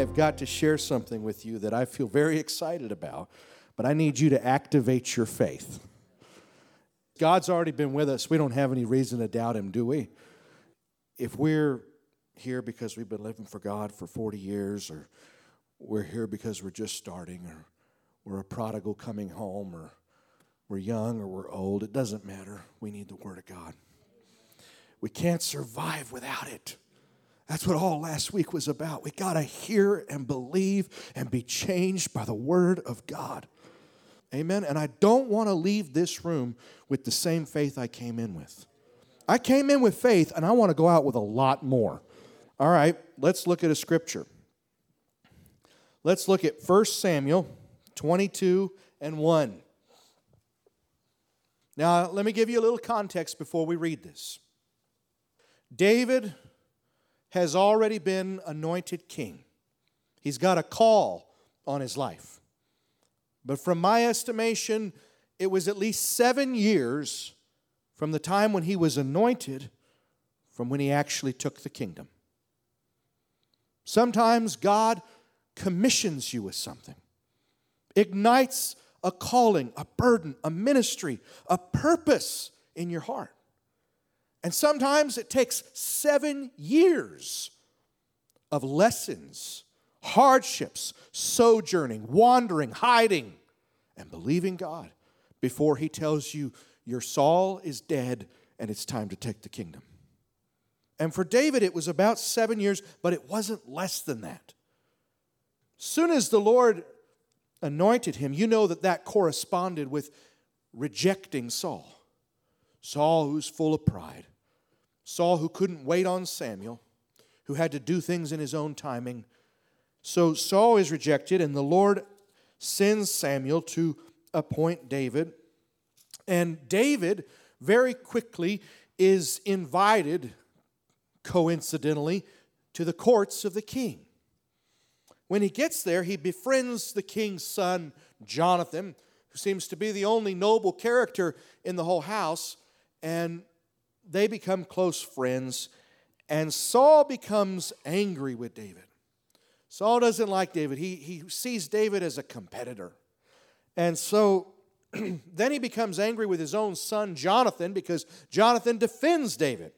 have got to share something with you that I feel very excited about, but I need you to activate your faith. God's already been with us. We don't have any reason to doubt Him, do we? If we're here because we've been living for God for 40 years, or we're here because we're just starting, or we're a prodigal coming home, or we're young or we're old, it doesn't matter. We need the Word of God. We can't survive without it. That's what all last week was about. We got to hear and believe and be changed by the Word of God. Amen. And I don't want to leave this room with the same faith I came in with. I came in with faith and I want to go out with a lot more. All right, let's look at a scripture. Let's look at 1 Samuel 22 and 1. Now, let me give you a little context before we read this. David has already been anointed king, he's got a call on his life. But from my estimation, it was at least seven years from the time when he was anointed from when he actually took the kingdom. Sometimes God commissions you with something, ignites a calling, a burden, a ministry, a purpose in your heart. And sometimes it takes seven years of lessons hardships, sojourning, wandering, hiding, and believing God before He tells you your Saul is dead and it's time to take the kingdom. And for David, it was about seven years, but it wasn't less than that. Soon as the Lord anointed him, you know that that corresponded with rejecting Saul. Saul, who's full of pride. Saul, who couldn't wait on Samuel, who had to do things in his own timing. So Saul is rejected, and the Lord sends Samuel to appoint David. And David very quickly is invited, coincidentally, to the courts of the king. When he gets there, he befriends the king's son, Jonathan, who seems to be the only noble character in the whole house, and they become close friends. And Saul becomes angry with David. Saul doesn't like David. He, he sees David as a competitor. And so then he becomes angry with his own son, Jonathan, because Jonathan defends David.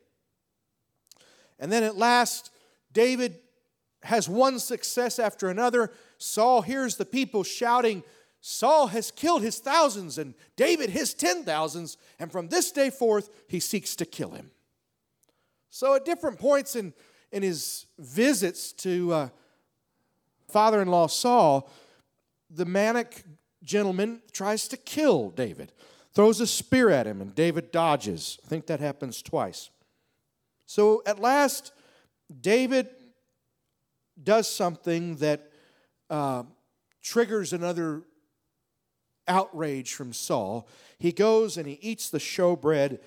And then at last, David has one success after another. Saul hears the people shouting, Saul has killed his thousands and David his ten thousands, and from this day forth he seeks to kill him. So at different points in, in his visits to uh, father in law Saul, the manic gentleman tries to kill David, throws a spear at him, and David dodges. I think that happens twice. So at last, David does something that uh, triggers another outrage from Saul. He goes and he eats the showbread,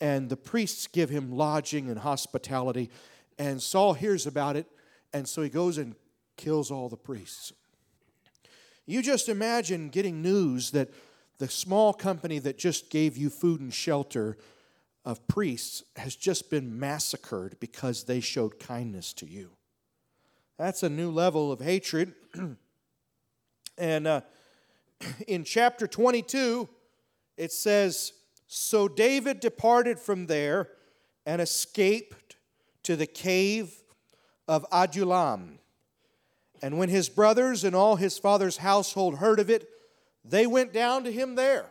and the priests give him lodging and hospitality. And Saul hears about it, and so he goes and kills all the priests. You just imagine getting news that the small company that just gave you food and shelter of priests has just been massacred because they showed kindness to you. That's a new level of hatred. and uh, in chapter 22, it says So David departed from there and escaped to the cave of Adullam. And when his brothers and all his father's household heard of it, they went down to him there.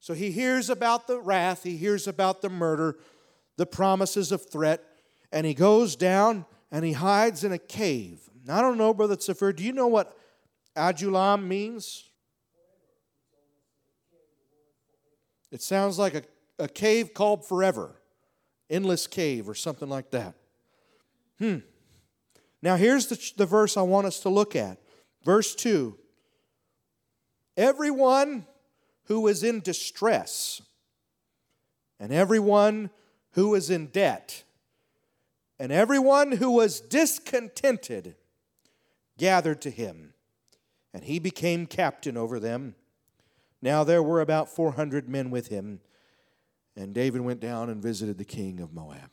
So he hears about the wrath, he hears about the murder, the promises of threat, and he goes down and he hides in a cave. Now, I don't know, Brother Tziffer, do you know what Adullam means? It sounds like a, a cave called forever, endless cave, or something like that. Hmm. Now, here's the, the verse I want us to look at. Verse 2 Everyone who is in distress, and everyone who is in debt, and everyone who was discontented gathered to him, and he became captain over them. Now there were about 400 men with him, and David went down and visited the king of Moab.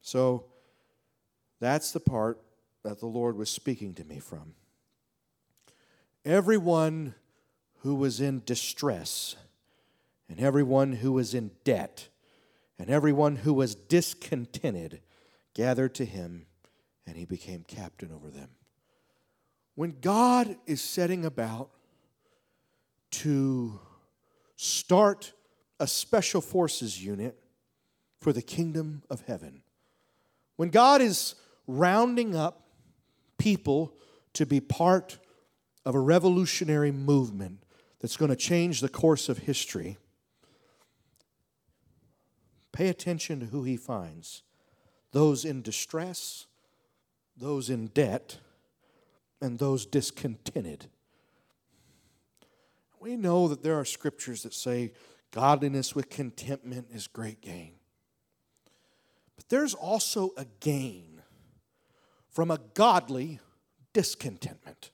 So, that's the part that the Lord was speaking to me from. Everyone who was in distress, and everyone who was in debt, and everyone who was discontented gathered to him, and he became captain over them. When God is setting about to start a special forces unit for the kingdom of heaven, when God is rounding up people to be part of a revolutionary movement that's going to change the course of history, pay attention to who he finds. Those in distress, those in debt, and those discontented. We know that there are scriptures that say godliness with contentment is great gain. But there's also a gain from a godly discontentment.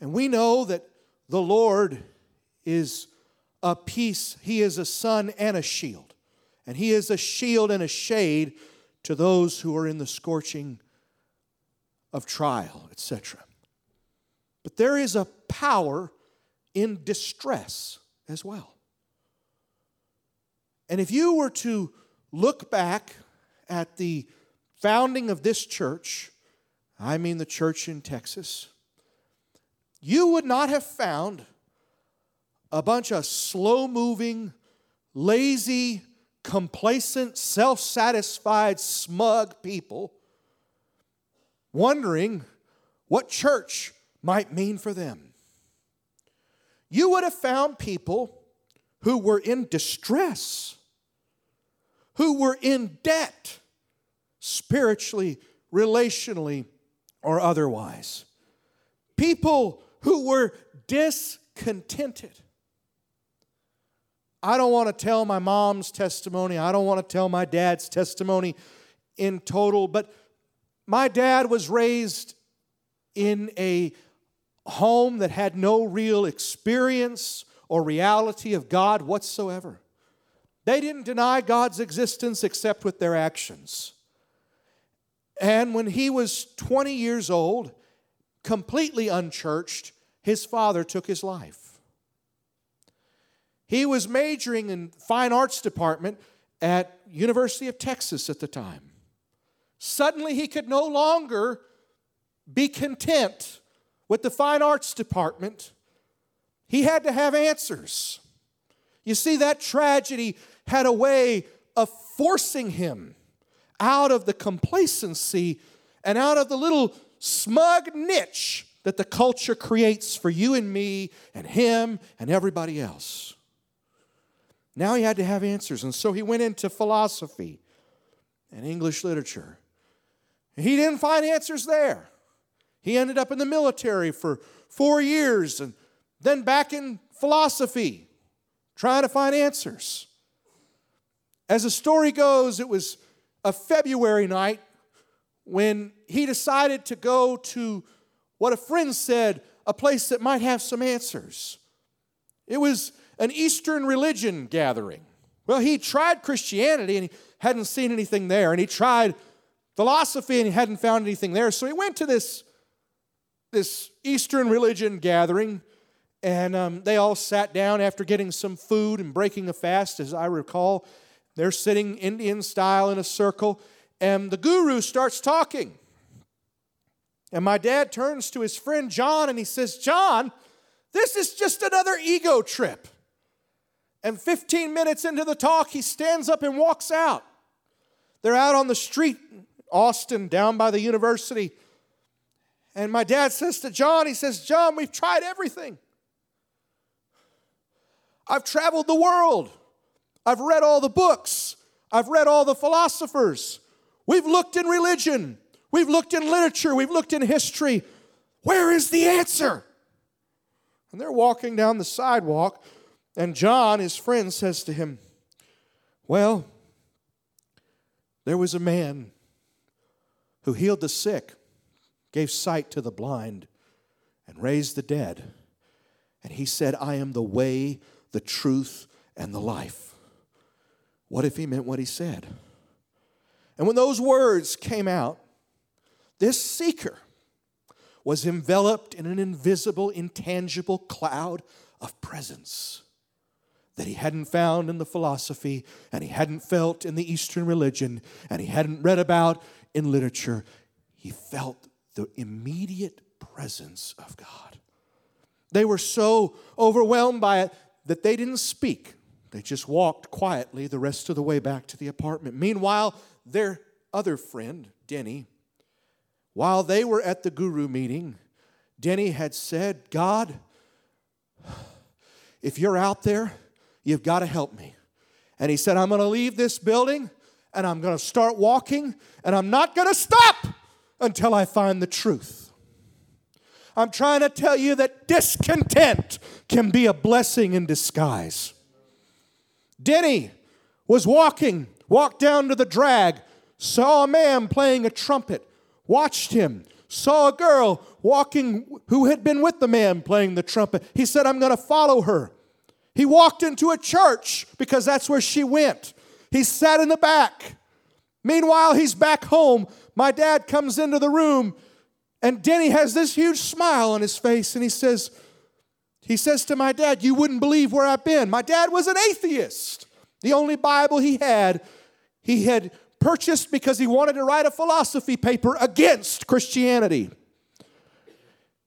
And we know that the Lord is a peace, He is a sun and a shield. And He is a shield and a shade to those who are in the scorching of trial, etc. But there is a power in distress as well. And if you were to look back at the founding of this church, I mean the church in Texas, you would not have found a bunch of slow moving, lazy, complacent, self satisfied, smug people wondering what church might mean for them. You would have found people who were in distress, who were in debt, spiritually, relationally, or otherwise. People who were discontented. I don't want to tell my mom's testimony. I don't want to tell my dad's testimony in total, but my dad was raised in a home that had no real experience or reality of God whatsoever. They didn't deny God's existence except with their actions. And when he was 20 years old, completely unchurched, his father took his life. He was majoring in fine arts department at University of Texas at the time. Suddenly he could no longer be content with the fine arts department. He had to have answers. You see, that tragedy had a way of forcing him out of the complacency and out of the little smug niche that the culture creates for you and me and him and everybody else. Now he had to have answers, and so he went into philosophy and English literature. He didn't find answers there. He ended up in the military for four years and then back in philosophy, trying to find answers. As the story goes, it was a February night when he decided to go to what a friend said, a place that might have some answers. It was an Eastern religion gathering. Well, he tried Christianity and he hadn't seen anything there, and he tried philosophy and he hadn't found anything there. So he went to this, this Eastern religion gathering, and um, they all sat down after getting some food and breaking a fast, as I recall. They're sitting Indian style in a circle, and the guru starts talking. And my dad turns to his friend John and he says, John, this is just another ego trip. And 15 minutes into the talk, he stands up and walks out. They're out on the street, Austin, down by the university. And my dad says to John, he says, John, we've tried everything. I've traveled the world. I've read all the books. I've read all the philosophers. We've looked in religion. We've looked in literature. We've looked in history. Where is the answer? And they're walking down the sidewalk and John, his friend, says to him, Well, there was a man who healed the sick, gave sight to the blind, and raised the dead. And he said, I am the way, the truth, and the life. What if he meant what he said? And when those words came out, This seeker was enveloped in an invisible, intangible cloud of presence that he hadn't found in the philosophy and he hadn't felt in the Eastern religion and he hadn't read about in literature. He felt the immediate presence of God. They were so overwhelmed by it that they didn't speak. They just walked quietly the rest of the way back to the apartment. Meanwhile, their other friend, Denny, while they were at the guru meeting, Denny had said, God, if you're out there, you've got to help me. And he said, I'm going to leave this building and I'm going to start walking and I'm not going to stop until I find the truth. I'm trying to tell you that discontent can be a blessing in disguise. Denny was walking, walked down to the drag, saw a man playing a trumpet, watched him, saw a girl walking who had been with the man playing the trumpet. He said, I'm going to follow her. He walked into a church because that's where she went. He sat in the back. Meanwhile, he's back home. My dad comes into the room and Denny has this huge smile on his face and he says, he says to my dad, You wouldn't believe where I've been. My dad was an atheist. The only Bible he had, he had purchased because he wanted to write a philosophy paper against Christianity.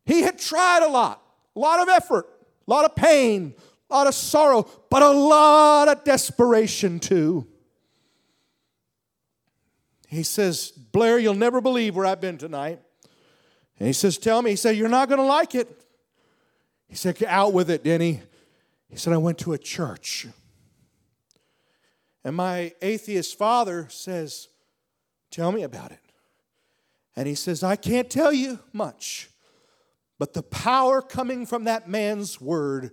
He had tried a lot, a lot of effort, a lot of pain, a lot of sorrow, but a lot of desperation too. He says, Blair, you'll never believe where I've been tonight. And he says, Tell me. He said, You're not going to like it. He said, out with it, Denny. He said, I went to a church. And my atheist father says, Tell me about it. And he says, I can't tell you much, but the power coming from that man's word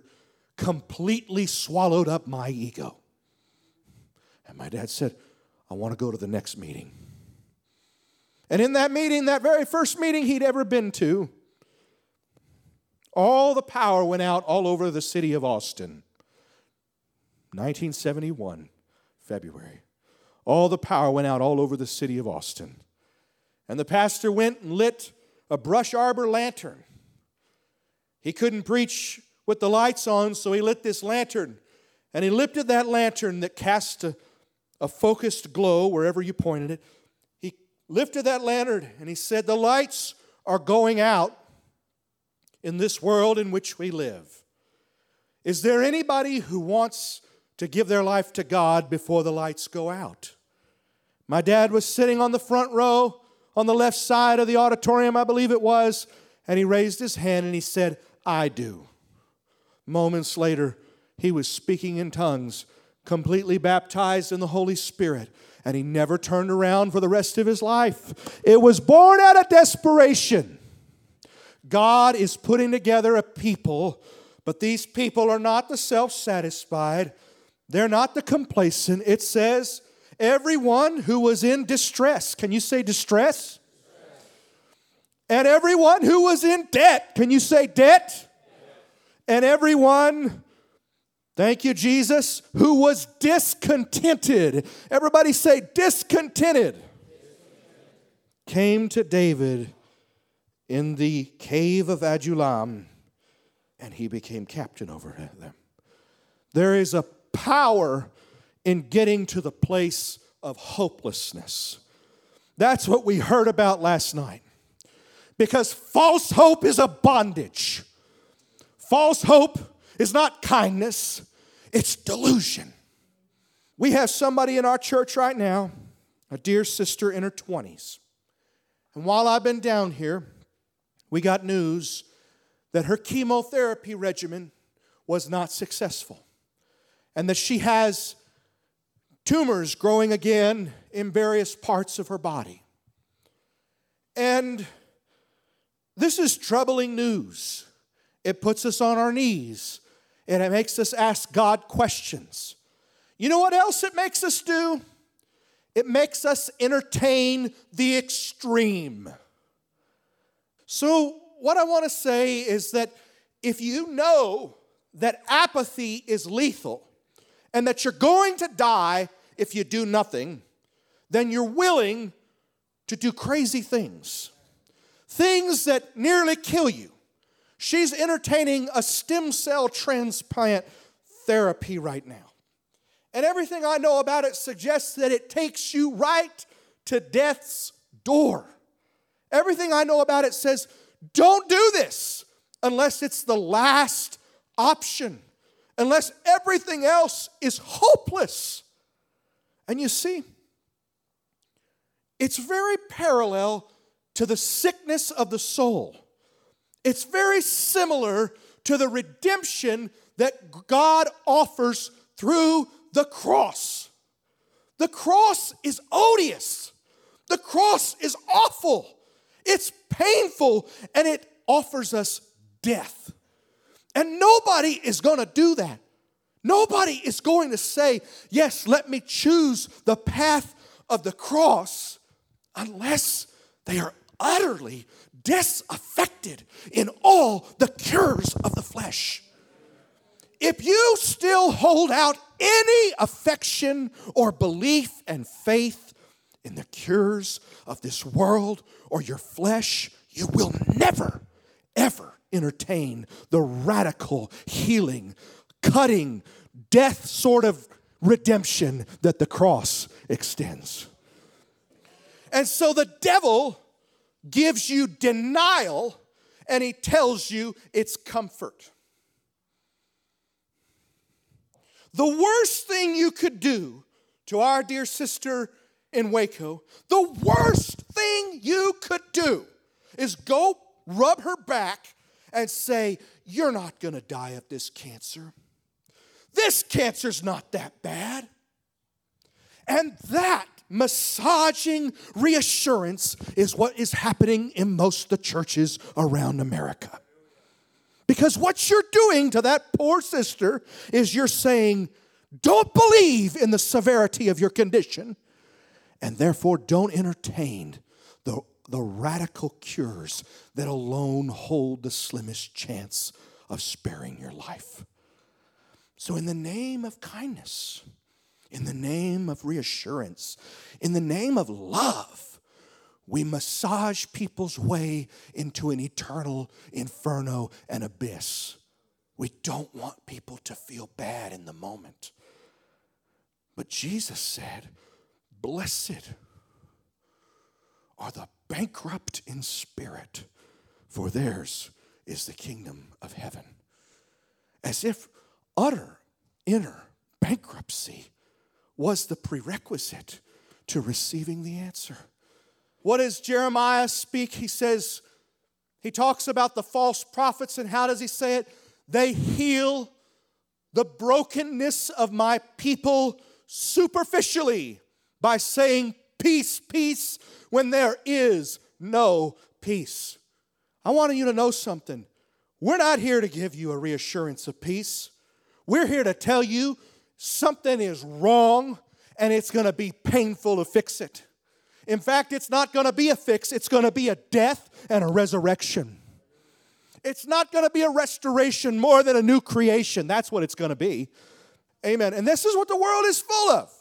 completely swallowed up my ego. And my dad said, I want to go to the next meeting. And in that meeting, that very first meeting he'd ever been to, all the power went out all over the city of Austin. 1971, February. All the power went out all over the city of Austin. And the pastor went and lit a brush arbor lantern. He couldn't preach with the lights on, so he lit this lantern. And he lifted that lantern that cast a, a focused glow wherever you pointed it lifted that lantern and he said, The lights are going out in this world in which we live. Is there anybody who wants to give their life to God before the lights go out? My dad was sitting on the front row on the left side of the auditorium, I believe it was, and he raised his hand and he said, I do. Moments later, he was speaking in tongues, completely baptized in the Holy Spirit and he never turned around for the rest of his life. It was born out of desperation. God is putting together a people, but these people are not the self satisfied, they're not the complacent. It says, everyone who was in distress. Can you say distress? And everyone who was in debt. Can you say debt? And everyone Thank you, Jesus, who was discontented. Everybody say, discontented. Came to David in the cave of Adullam, and he became captain over them. There is a power in getting to the place of hopelessness. That's what we heard about last night. Because false hope is a bondage. False hope is not kindness, it's delusion. We have somebody in our church right now, a dear sister in her 20s. And while I've been down here, we got news that her chemotherapy regimen was not successful and that she has tumors growing again in various parts of her body. And this is troubling news. It puts us on our knees and it makes us ask God questions. You know what else it makes us do? It makes us entertain the extreme. So, what I want to say is that if you know that apathy is lethal and that you're going to die if you do nothing, then you're willing to do crazy things. things that nearly kill you. She's entertaining a stem cell transplant therapy right now. And everything I know about it suggests that it takes you right to death's door. Everything I know about it says, don't do this unless it's the last option, unless everything else is hopeless. And you see, it's very parallel to the sickness of the soul. It's very similar to the redemption that God offers through the cross. The cross is odious. The cross is awful. It's painful and it offers us death. And nobody is going to do that. Nobody is going to say, Yes, let me choose the path of the cross unless they are utterly disaffected in all the cures of the flesh. If you still hold out any affection or belief and faith in the cures of this world or your flesh, you will never, ever entertain the radical healing, cutting, death sort of redemption that the cross extends. And so the devil gives you denial and he tells you it's comfort. The worst thing you could do to our dear sister in Waco, the worst thing you could do is go rub her back and say, You're not going to die of this cancer. This cancer's not that bad. And that massaging reassurance is what is happening in most of the churches around America. Because what you're doing to that poor sister is you're saying, don't believe in the severity of your condition, and therefore don't entertain the, the radical cures that alone hold the slimmest chance of sparing your life. So, in the name of kindness, in the name of reassurance, in the name of love, we massage people's way into an eternal inferno and abyss. We don't want people to feel bad in the moment. But Jesus said, Blessed are the bankrupt in spirit, for theirs is the kingdom of heaven. As if utter inner bankruptcy was the prerequisite to receiving the answer. What does Jeremiah speak? He says, he talks about the false prophets, and how does he say it? They heal the brokenness of my people superficially by saying peace, peace, when there is no peace. I want you to know something. We're not here to give you a reassurance of peace. We're here to tell you something is wrong and it's going to be painful to fix it. In fact, it's not going to be a fix, it's going to be a death and a resurrection. It's not going to be a restoration more than a new creation. That's what it's going to be. Amen. And this is what the world is full of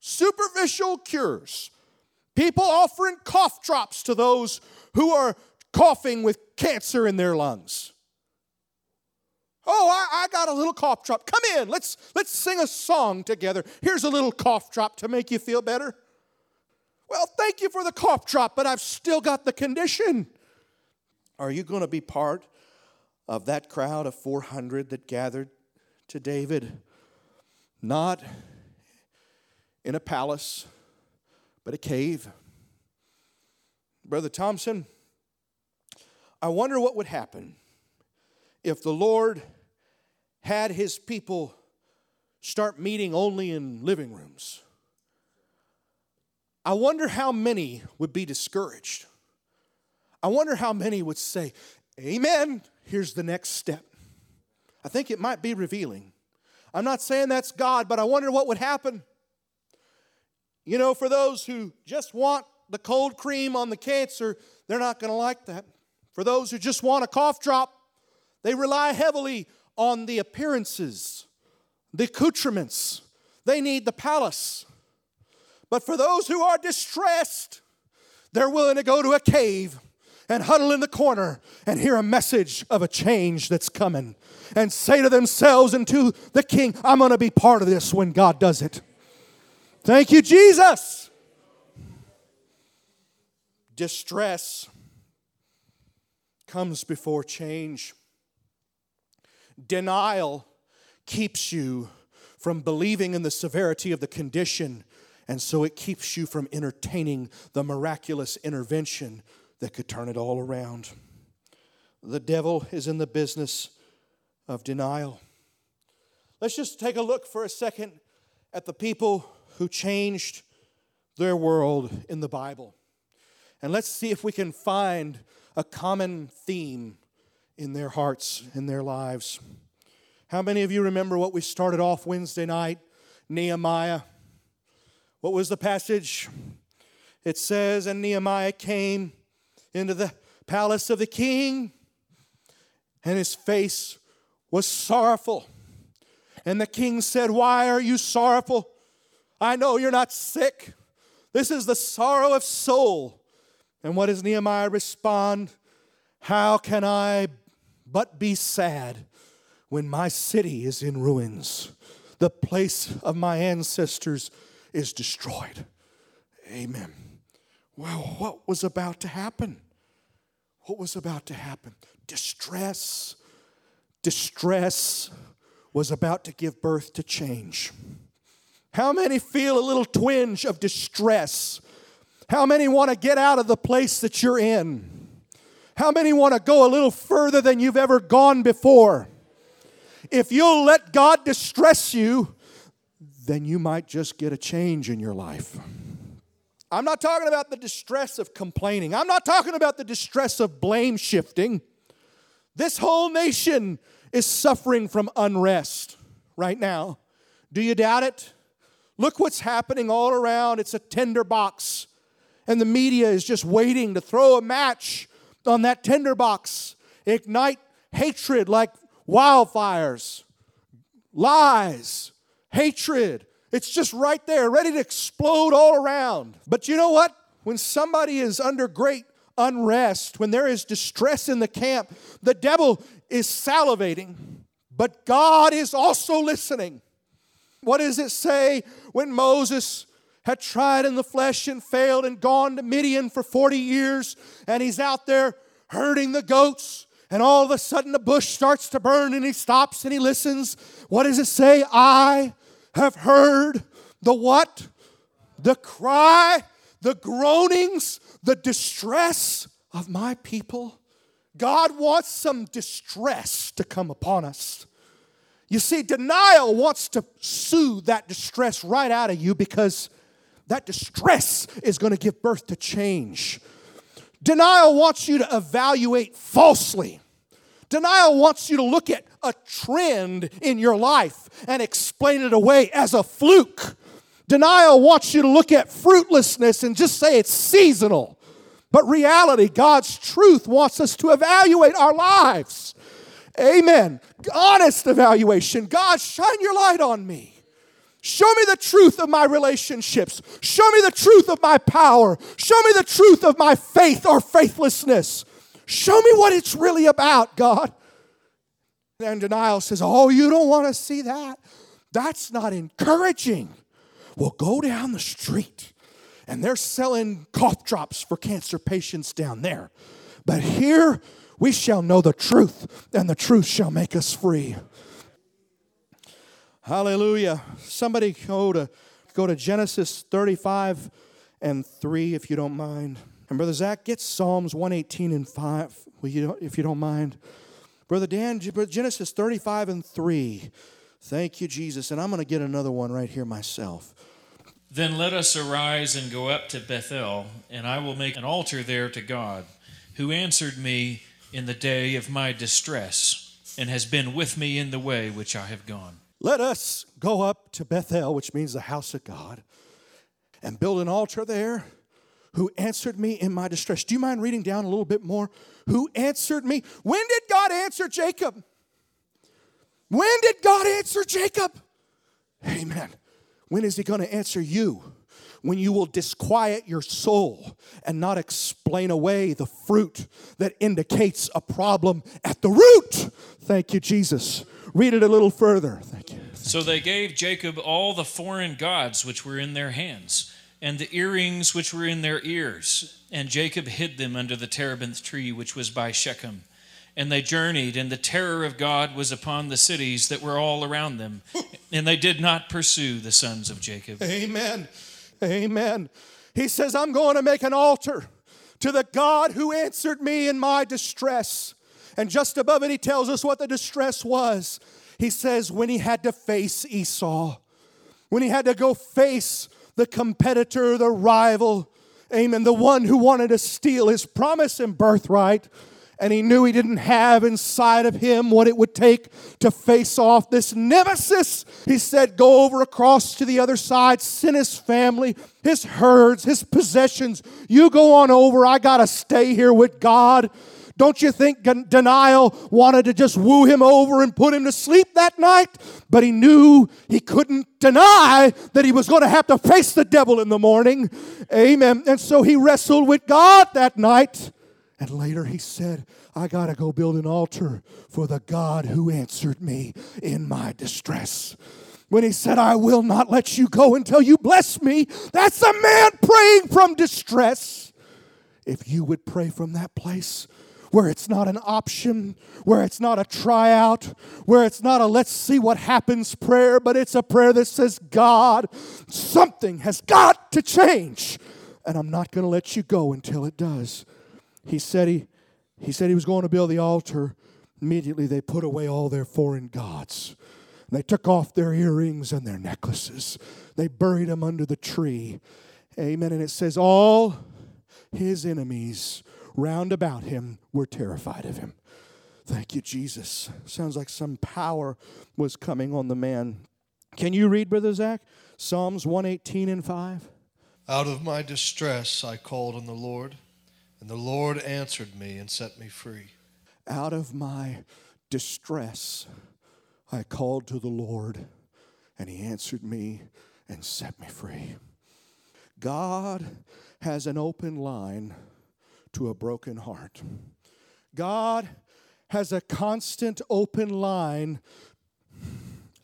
superficial cures. People offering cough drops to those who are coughing with cancer in their lungs. Oh, I, I, got a little cough drop. Come in. Let's let's sing a song together. Here's a little cough drop to make you feel better. Well, thank you for the cough drop, but I've still got the condition. Are you going to be part of that crowd of 400 that gathered to David? Not in a palace, but a cave. Brother Thompson, I wonder what would happen if the Lord had his people start meeting only in living rooms. I wonder how many would be discouraged. I wonder how many would say, Amen, here's the next step. I think it might be revealing. I'm not saying that's God, but I wonder what would happen. You know, for those who just want the cold cream on the cancer, they're not going to like that. For those who just want a cough drop, they rely heavily on the appearances, the accoutrements. They need the palace. But for those who are distressed, they're willing to go to a cave and huddle in the corner and hear a message of a change that's coming and say to themselves and to the king, I'm going to be part of this when God does it. Thank you, Jesus. Distress comes before change. Denial keeps you from believing in the severity of the condition, and so it keeps you from entertaining the miraculous intervention that could turn it all around. The devil is in the business of denial. Let's just take a look for a second at the people who changed their world in the Bible. And let's see if we can find a common theme in their hearts, in their lives. How many of you remember what we started off Wednesday night? Nehemiah. What was the passage? It says, And Nehemiah came into the palace of the king, and his face was sorrowful. And the king said, Why are you sorrowful? I know you're not sick. This is the sorrow of soul. And what does Nehemiah respond? How can I but be sad when my city is in ruins? The place of my ancestors is destroyed. Amen. Well, what was about to happen? What was about to happen? Distress. Distress was about to give birth to change. How many feel a little twinge of distress? How many want to get out of the place that you're in? How many want to go a little further than you've ever gone before? If you'll let God distress you, then you might just get a change in your life. I'm not talking about the distress of complaining. I'm not talking about the distress of blame shifting. This whole nation is suffering from unrest right now. Do you doubt it? Look what's happening all around. It's a tinderbox. And the media is just waiting to throw a match on that tinderbox, ignite hatred like wildfires, lies, hatred. It's just right there, ready to explode all around. But you know what? When somebody is under great unrest, when there is distress in the camp, the devil is salivating, but God is also listening. What does it say when Moses had tried in the flesh and failed and gone to Midian for 40 years and he's out there herding the goats and all of a sudden the bush starts to burn and he stops and he listens. What does it say? I have heard the what? The cry, the groanings, the distress of my people. God wants some distress to come upon us. You see, denial wants to soothe that distress right out of you because that distress is going to give birth to change. Denial wants you to evaluate falsely. Denial wants you to look at a trend in your life and explain it away as a fluke. Denial wants you to look at fruitlessness and just say it's seasonal. But reality, God's truth, wants us to evaluate our lives Amen. Honest evaluation. God, shine your light on me. Show me the truth of my relationships. Show me the truth of my power. Show me the truth of my faith or faithlessness. Show me what it's really about, God. And denial says, Oh, you don't want to see that? That's not encouraging. Well, go down the street and they're selling cough drops for cancer patients down there. But here, we shall know the truth, and the truth shall make us free. Hallelujah. Somebody go to go to Genesis 35 and 3 if you don't mind. And Brother Zach, get Psalms 118 and 5 you, if you don't mind. Brother Dan, Genesis 35 and 3. Thank you, Jesus. And I'm going to get another one right here myself. Then let us arise and go up to Bethel, and I will make an altar there to God, who answered me in the day of my distress and has been with me in the way which I have gone. Let us go up to Bethel, which means the house of God, and build an altar there. Who answered me in my distress? Do you mind reading down a little bit more? Who answered me? When did God answer Jacob? When did God answer Jacob? Amen. When is He going to answer you? when you will disquiet your soul and not explain away the fruit that indicates a problem at the root. Thank you, Jesus. Read it a little further. Thank you. So they gave Jacob all the foreign gods which were in their hands, and the earrings which were in their ears. And Jacob hid them under the terebinth tree which was by Shechem. And they journeyed, and the terror of God was upon the cities that were all around them. And they did not pursue the sons of Jacob. Amen. Amen. He says, I'm going to make an altar to the God who answered me in my distress. And just above it, he tells us what the distress was. He says, when he had to face Esau, when he had to go face the competitor, the rival, amen, the one who wanted to steal his promise and birthright and he knew he didn't have inside of him what it would take to face off this nemesis. He said, Go over across to the other side, send his family, his herds, his possessions. You go on over. I got to stay here with God. Don't you think denial wanted to just woo him over and put him to sleep that night? But he knew he couldn't deny that he was going to have to face the devil in the morning. Amen. And so he wrestled with God that night. And later he said, I got to go build an altar for the God who answered me in my distress. When he said, I will not let you go until you bless me, that's a man praying from distress. If you would pray from that place, where it's not an option, where it's not a tryout, where it's not a let's see what happens prayer, but it's a prayer that says, God, something has got to change, and I'm not going to let you go until it does he said he, he said he was going to build the altar. Immediately they put away all their foreign gods. They took off their earrings and their necklaces. They buried them under the tree. Amen. And it says, All his enemies round about him were terrified of him. Thank you, Jesus. Sounds like some power was coming on the man. Can you read, Brother Zach? Psalms 118 and 5. Out of my distress I called on the Lord and the Lord answered me and set me free. Out of my distress, I called to the Lord, and He answered me and set me free. God has an open line to a broken heart. God has a constant open line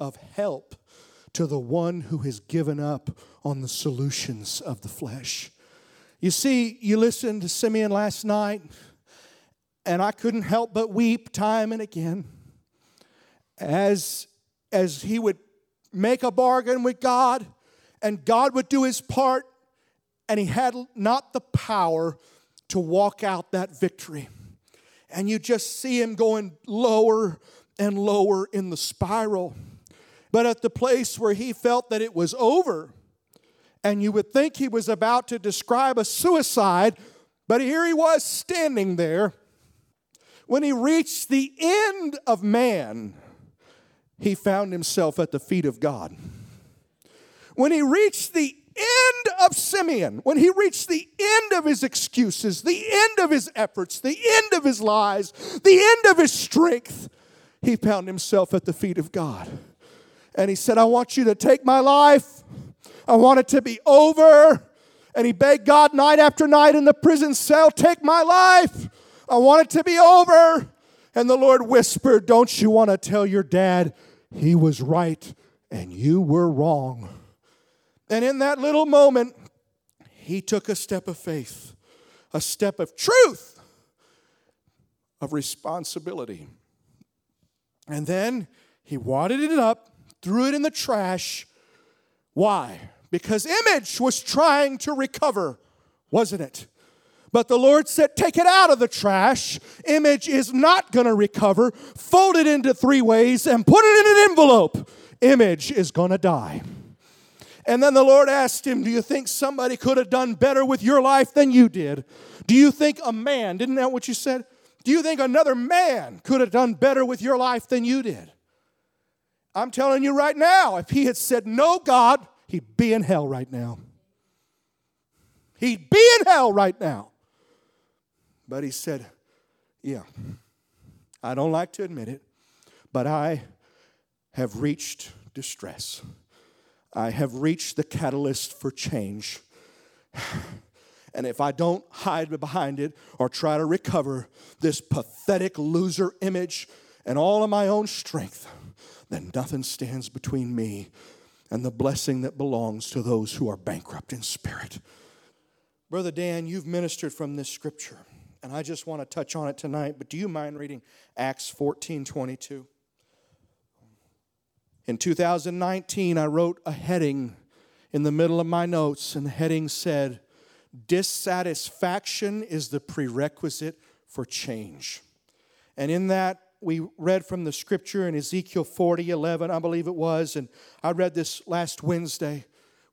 of help to the one who has given up on the solutions of the flesh. You see, you listened to Simeon last night, and I couldn't help but weep time and again as, as he would make a bargain with God, and God would do his part, and he had not the power to walk out that victory. And you just see him going lower and lower in the spiral. But at the place where he felt that it was over, and you would think he was about to describe a suicide, but here he was standing there. When he reached the end of man, he found himself at the feet of God. When he reached the end of Simeon, when he reached the end of his excuses, the end of his efforts, the end of his lies, the end of his strength, he found himself at the feet of God. And he said, I want you to take my life. I want it to be over. And he begged God night after night in the prison cell, Take my life. I want it to be over. And the Lord whispered, Don't you want to tell your dad he was right and you were wrong? And in that little moment, he took a step of faith, a step of truth, of responsibility. And then he wadded it up, threw it in the trash. Why? because image was trying to recover, wasn't it? But the Lord said, Take it out of the trash. Image is not going to recover. Fold it into three ways and put it in an envelope. Image is going to die. And then the Lord asked him, Do you think somebody could have done better with your life than you did? Do you think a man, didn't that what you said? Do you think another man could have done better with your life than you did? I'm telling you right now, if he had said, No, God, he'd be in hell right now. He'd be in hell right now. But he said, Yeah, I don't like to admit it, but I have reached distress. I have reached the catalyst for change. And if I don't hide behind it or try to recover this pathetic loser image and all of my own strength, then nothing stands between me and the blessing that belongs to those who are bankrupt in spirit. Brother Dan, you've ministered from this scripture, and I just want to touch on it tonight, but do you mind reading Acts 14 22? In 2019, I wrote a heading in the middle of my notes, and the heading said, Dissatisfaction is the prerequisite for change. And in that, we read from the scripture in Ezekiel 40 11, I believe it was, and I read this last Wednesday,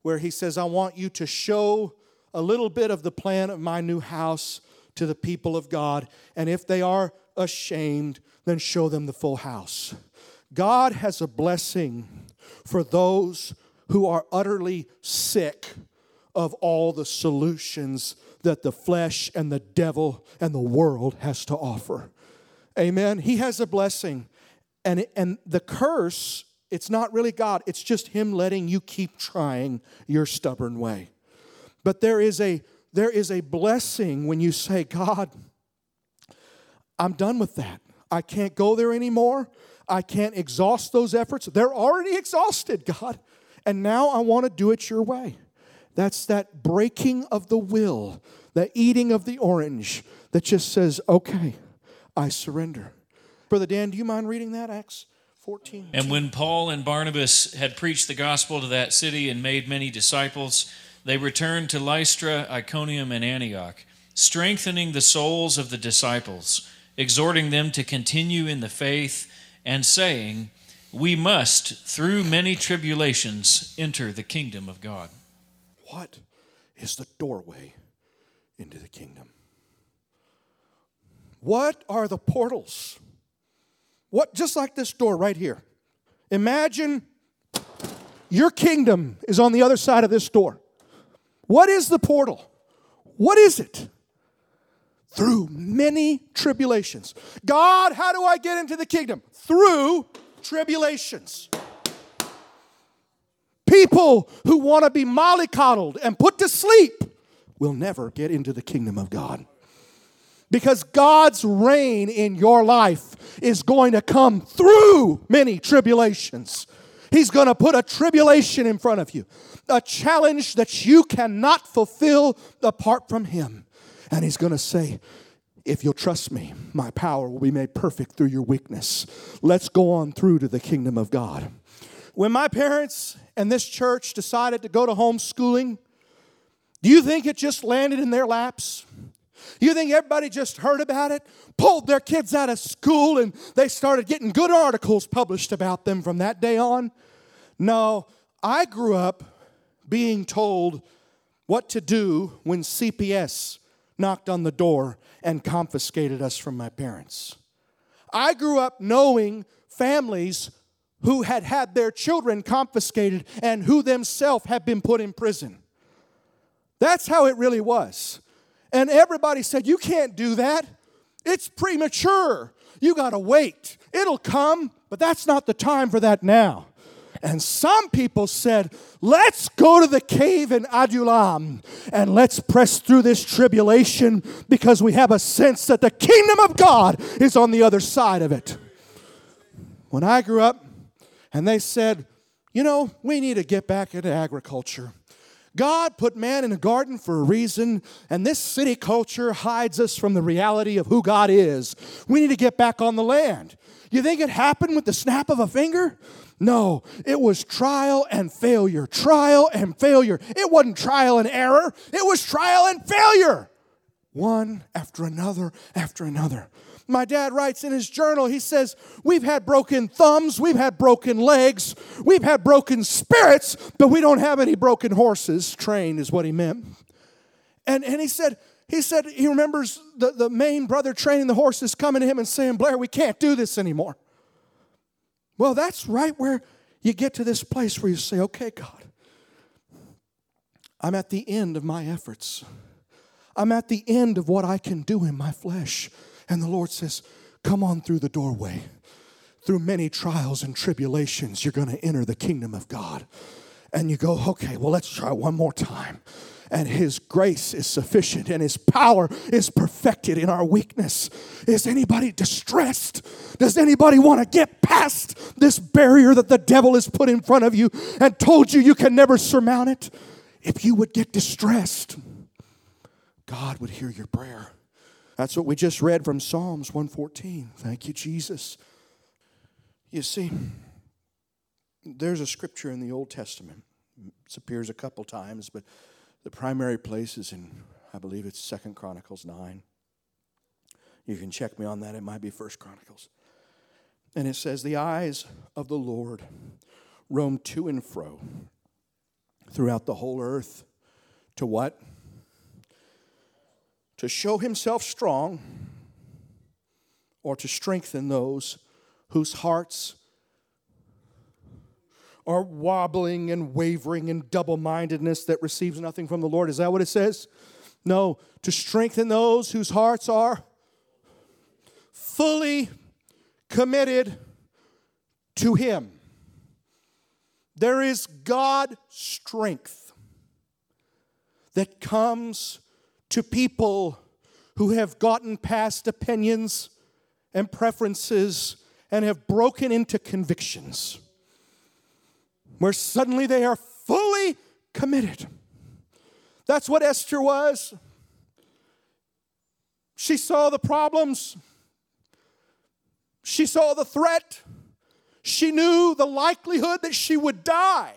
where he says, I want you to show a little bit of the plan of my new house to the people of God, and if they are ashamed, then show them the full house. God has a blessing for those who are utterly sick of all the solutions that the flesh and the devil and the world has to offer. Amen. He has a blessing. And, and the curse, it's not really God, it's just Him letting you keep trying your stubborn way. But there is a there is a blessing when you say, God, I'm done with that. I can't go there anymore. I can't exhaust those efforts. They're already exhausted, God. And now I want to do it your way. That's that breaking of the will, the eating of the orange that just says, okay, I surrender. Brother Dan, do you mind reading that? Acts 14. And when Paul and Barnabas had preached the gospel to that city and made many disciples, they returned to Lystra, Iconium, and Antioch, strengthening the souls of the disciples, exhorting them to continue in the faith, and saying, We must, through many tribulations, enter the kingdom of God. What is the doorway into the kingdom? What are the portals? What just like this door right here. Imagine your kingdom is on the other side of this door. What is the portal? What is it? Through many tribulations. God, how do I get into the kingdom? Through tribulations. People who want to be mollycoddled and put to sleep will never get into the kingdom of God. Because God's reign in your life is going to come through many tribulations. He's going to put a tribulation in front of you, a challenge that you cannot fulfill apart from Him. And He's going to say, if you'll trust me, my power will be made perfect through your weakness. Let's go on through to the kingdom of God. When my parents and this church decided to go to homeschooling, do you think it just landed in their laps? You think everybody just heard about it, pulled their kids out of school, and they started getting good articles published about them from that day on? No, I grew up being told what to do when CPS knocked on the door and confiscated us from my parents. I grew up knowing families who had had their children confiscated and who themselves had been put in prison. That's how it really was. And everybody said, You can't do that. It's premature. You got to wait. It'll come, but that's not the time for that now. And some people said, Let's go to the cave in Adullam and let's press through this tribulation because we have a sense that the kingdom of God is on the other side of it. When I grew up, and they said, You know, we need to get back into agriculture. God put man in a garden for a reason, and this city culture hides us from the reality of who God is. We need to get back on the land. You think it happened with the snap of a finger? No, it was trial and failure, trial and failure. It wasn't trial and error, it was trial and failure. One after another after another. My dad writes in his journal, he says, We've had broken thumbs, we've had broken legs, we've had broken spirits, but we don't have any broken horses. Trained is what he meant. And, and he said, he said he remembers the, the main brother training the horses coming to him and saying, Blair, we can't do this anymore. Well, that's right where you get to this place where you say, okay, God, I'm at the end of my efforts. I'm at the end of what I can do in my flesh. And the Lord says, Come on through the doorway. Through many trials and tribulations, you're going to enter the kingdom of God. And you go, Okay, well, let's try one more time. And His grace is sufficient, and His power is perfected in our weakness. Is anybody distressed? Does anybody want to get past this barrier that the devil has put in front of you and told you you can never surmount it? If you would get distressed, God would hear your prayer. That's what we just read from Psalms 114. Thank you, Jesus. You see, there's a scripture in the Old Testament. It appears a couple times, but the primary place is in, I believe it's Second Chronicles 9. You can check me on that. It might be First Chronicles. And it says, The eyes of the Lord roam to and fro throughout the whole earth to what? To show himself strong or to strengthen those whose hearts are wobbling and wavering and double mindedness that receives nothing from the Lord. Is that what it says? No, to strengthen those whose hearts are fully committed to Him. There is God strength that comes to people who have gotten past opinions and preferences and have broken into convictions where suddenly they are fully committed. That's what Esther was. She saw the problems, she saw the threat, she knew the likelihood that she would die.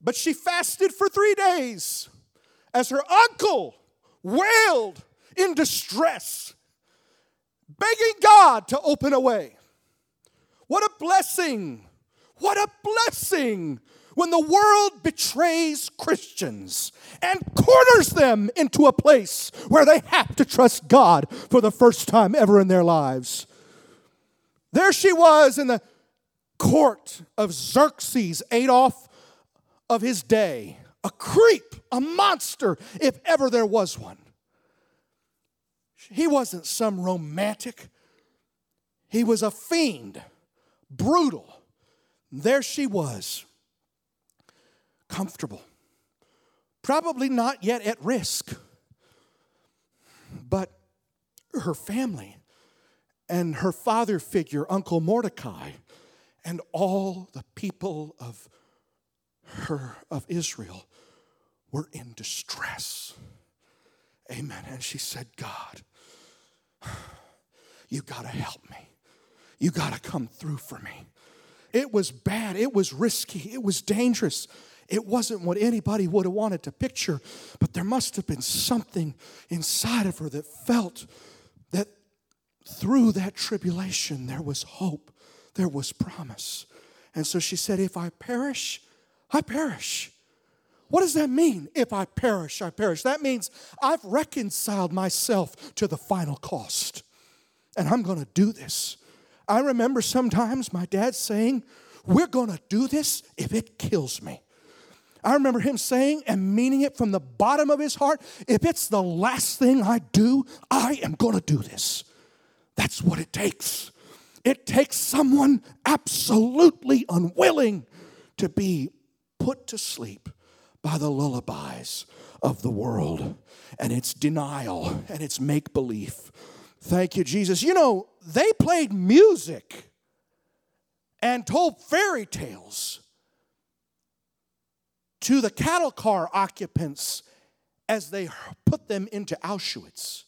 But she fasted for three days as her uncle wailed in distress, begging God to open a way. What a blessing what a blessing when the world betrays Christians and corners them into a place where they have to trust God for the first time ever in their lives. There she was in the court of Xerxes, Adolf of his day, a creep, a monster, if ever there was one. He wasn't some romantic, he was a fiend, brutal there she was, comfortable, probably not yet at risk, but her family and her father figure, Uncle Mordecai, and all the people of her of Israel were in distress. Amen. And she said, God, you got to help me. You got to come through for me. It was bad. It was risky. It was dangerous. It wasn't what anybody would have wanted to picture, but there must have been something inside of her that felt that through that tribulation there was hope, there was promise. And so she said, If I perish, I perish. What does that mean? If I perish, I perish. That means I've reconciled myself to the final cost. And I'm going to do this. I remember sometimes my dad saying, We're going to do this if it kills me. I remember him saying and meaning it from the bottom of his heart if it's the last thing I do, I am going to do this. That's what it takes. It takes someone absolutely unwilling to be put to sleep by the lullabies of the world and its denial and its make believe. Thank you, Jesus. You know, they played music and told fairy tales to the cattle car occupants as they put them into Auschwitz.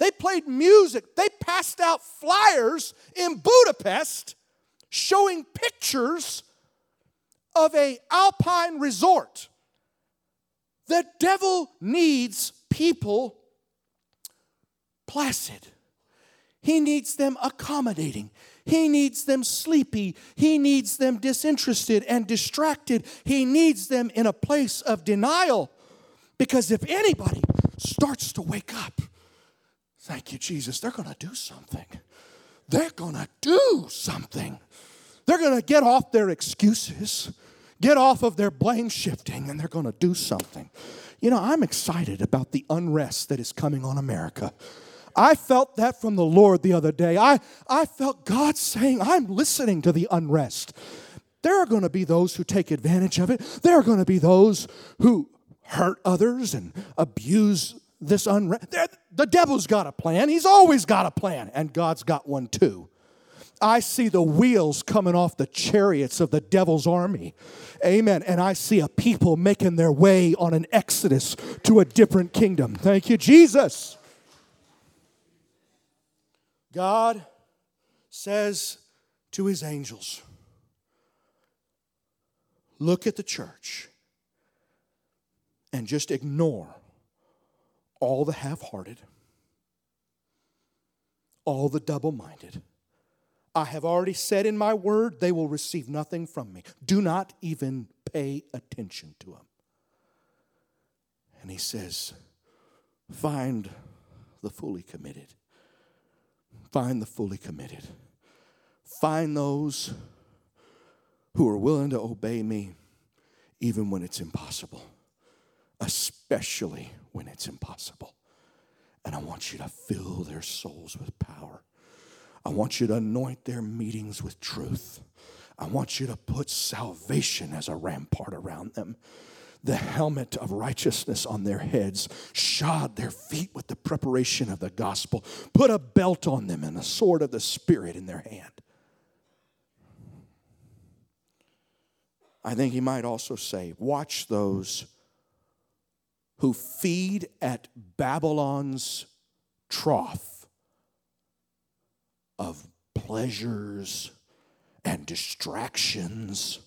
They played music. They passed out flyers in Budapest showing pictures of a alpine resort. The devil needs people placid. He needs them accommodating. He needs them sleepy. He needs them disinterested and distracted. He needs them in a place of denial. Because if anybody starts to wake up, thank you, Jesus, they're going to do something. They're going to do something. They're going to get off their excuses, get off of their blame shifting, and they're going to do something. You know, I'm excited about the unrest that is coming on America. I felt that from the Lord the other day. I, I felt God saying, I'm listening to the unrest. There are going to be those who take advantage of it. There are going to be those who hurt others and abuse this unrest. The devil's got a plan. He's always got a plan, and God's got one too. I see the wheels coming off the chariots of the devil's army. Amen. And I see a people making their way on an exodus to a different kingdom. Thank you, Jesus. God says to his angels, Look at the church and just ignore all the half hearted, all the double minded I have already said in my word, they will receive nothing from me. Do not even pay attention to them. And he says, Find the fully committed. Find the fully committed. Find those who are willing to obey me even when it's impossible, especially when it's impossible. And I want you to fill their souls with power I want you to anoint their meetings with truth. I want you to put salvation as a rampart around them. The helmet of righteousness on their heads, shod their feet with the preparation of the gospel, put a belt on them and a sword of the Spirit in their hand. I think he might also say, Watch those who feed at Babylon's trough of pleasures and distractions.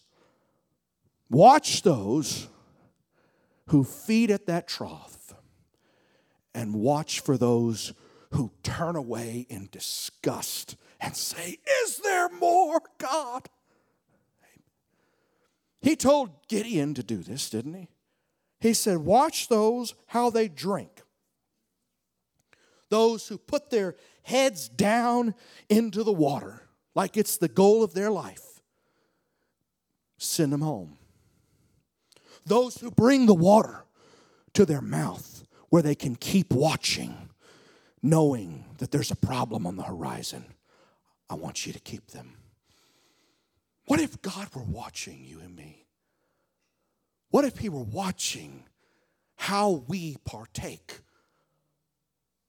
Watch those who feed at that trough and watch for those who turn away in disgust and say, Is there more, God? He told Gideon to do this, didn't he? He said, Watch those how they drink. Those who put their heads down into the water like it's the goal of their life, send them home. Those who bring the water to their mouth where they can keep watching, knowing that there's a problem on the horizon, I want you to keep them. What if God were watching you and me? What if He were watching how we partake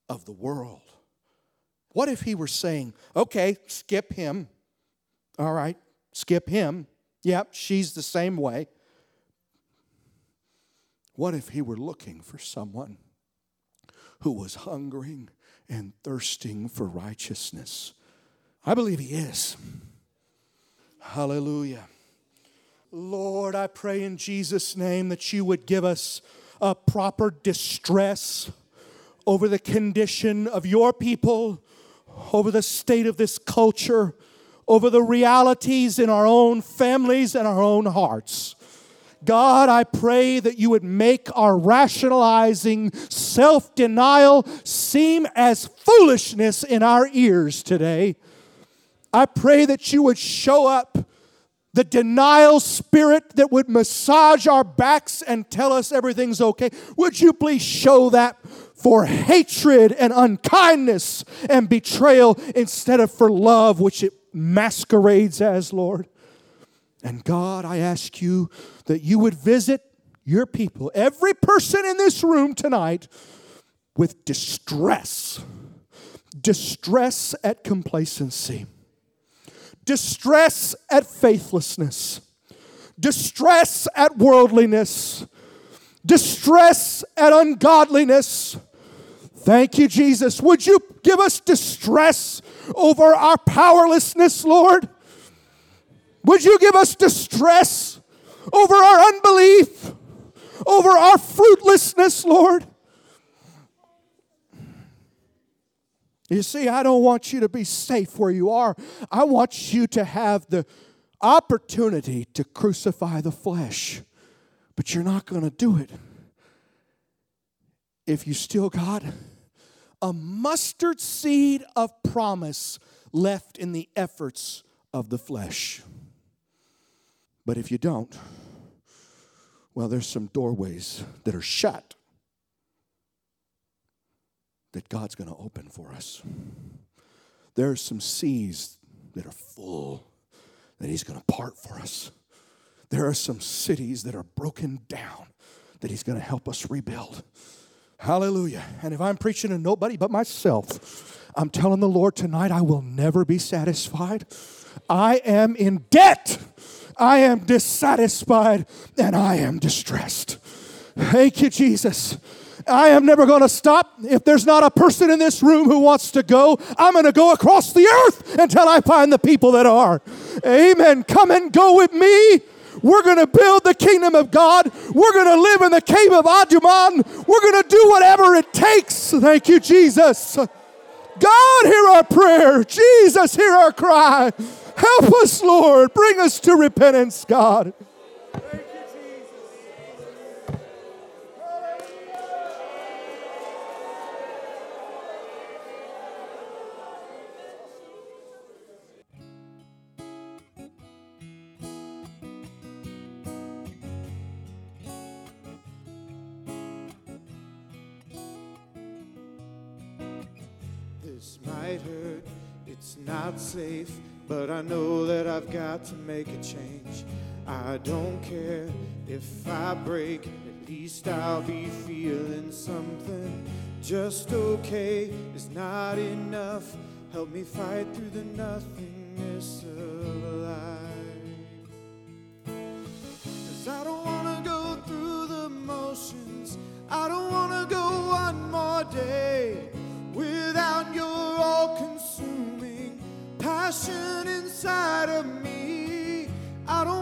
of the world? What if he were saying, okay, skip him. All right, skip him. Yep, she's the same way. What if he were looking for someone who was hungering and thirsting for righteousness? I believe he is. Hallelujah. Lord, I pray in Jesus' name that you would give us a proper distress over the condition of your people over the state of this culture, over the realities in our own families and our own hearts. God, I pray that you would make our rationalizing self denial seem as foolishness in our ears today. I pray that you would show up the denial spirit that would massage our backs and tell us everything's okay. Would you please show that for hatred and unkindness and betrayal instead of for love, which it masquerades as, Lord. And God, I ask you that you would visit your people, every person in this room tonight, with distress. Distress at complacency, distress at faithlessness, distress at worldliness, distress at ungodliness Thank you, Jesus. Would you give us distress over our powerlessness, Lord? Would you give us distress over our unbelief, over our fruitlessness, Lord? You see, I don't want you to be safe where you are. I want you to have the opportunity to crucify the flesh, but you're not going to do it if you still got a mustard seed of promise left in the efforts of the flesh. But if you don't, well, there's some doorways that are shut that God's going to open for us. There are some seas that are full that He's going to part for us. There are some cities that are broken down that He's going to help us rebuild. Hallelujah. And if I'm preaching to nobody but myself, I'm telling the Lord tonight I will never be satisfied. I am in debt. I am dissatisfied and I am distressed. Thank you, Jesus. I am never going to stop. If there's not a person in this room who wants to go, I'm going to go across the earth until I find the people that are. Amen. Come and go with me. We're going to build the kingdom of God. We're going to live in the cave of Adullam. We're going to do whatever it takes. Thank you, Jesus. God, hear our prayer. Jesus, hear our cry. Help us, Lord. Bring us to repentance, God. This might hurt, it's not safe, but I know that I've got to make a change. I don't care if I break, at least I'll be feeling something. Just okay is not enough. Help me fight through the nothingness of life. Cause I don't wanna go through the motions. I don't wanna go one more day without your all consuming passion inside of me. I don't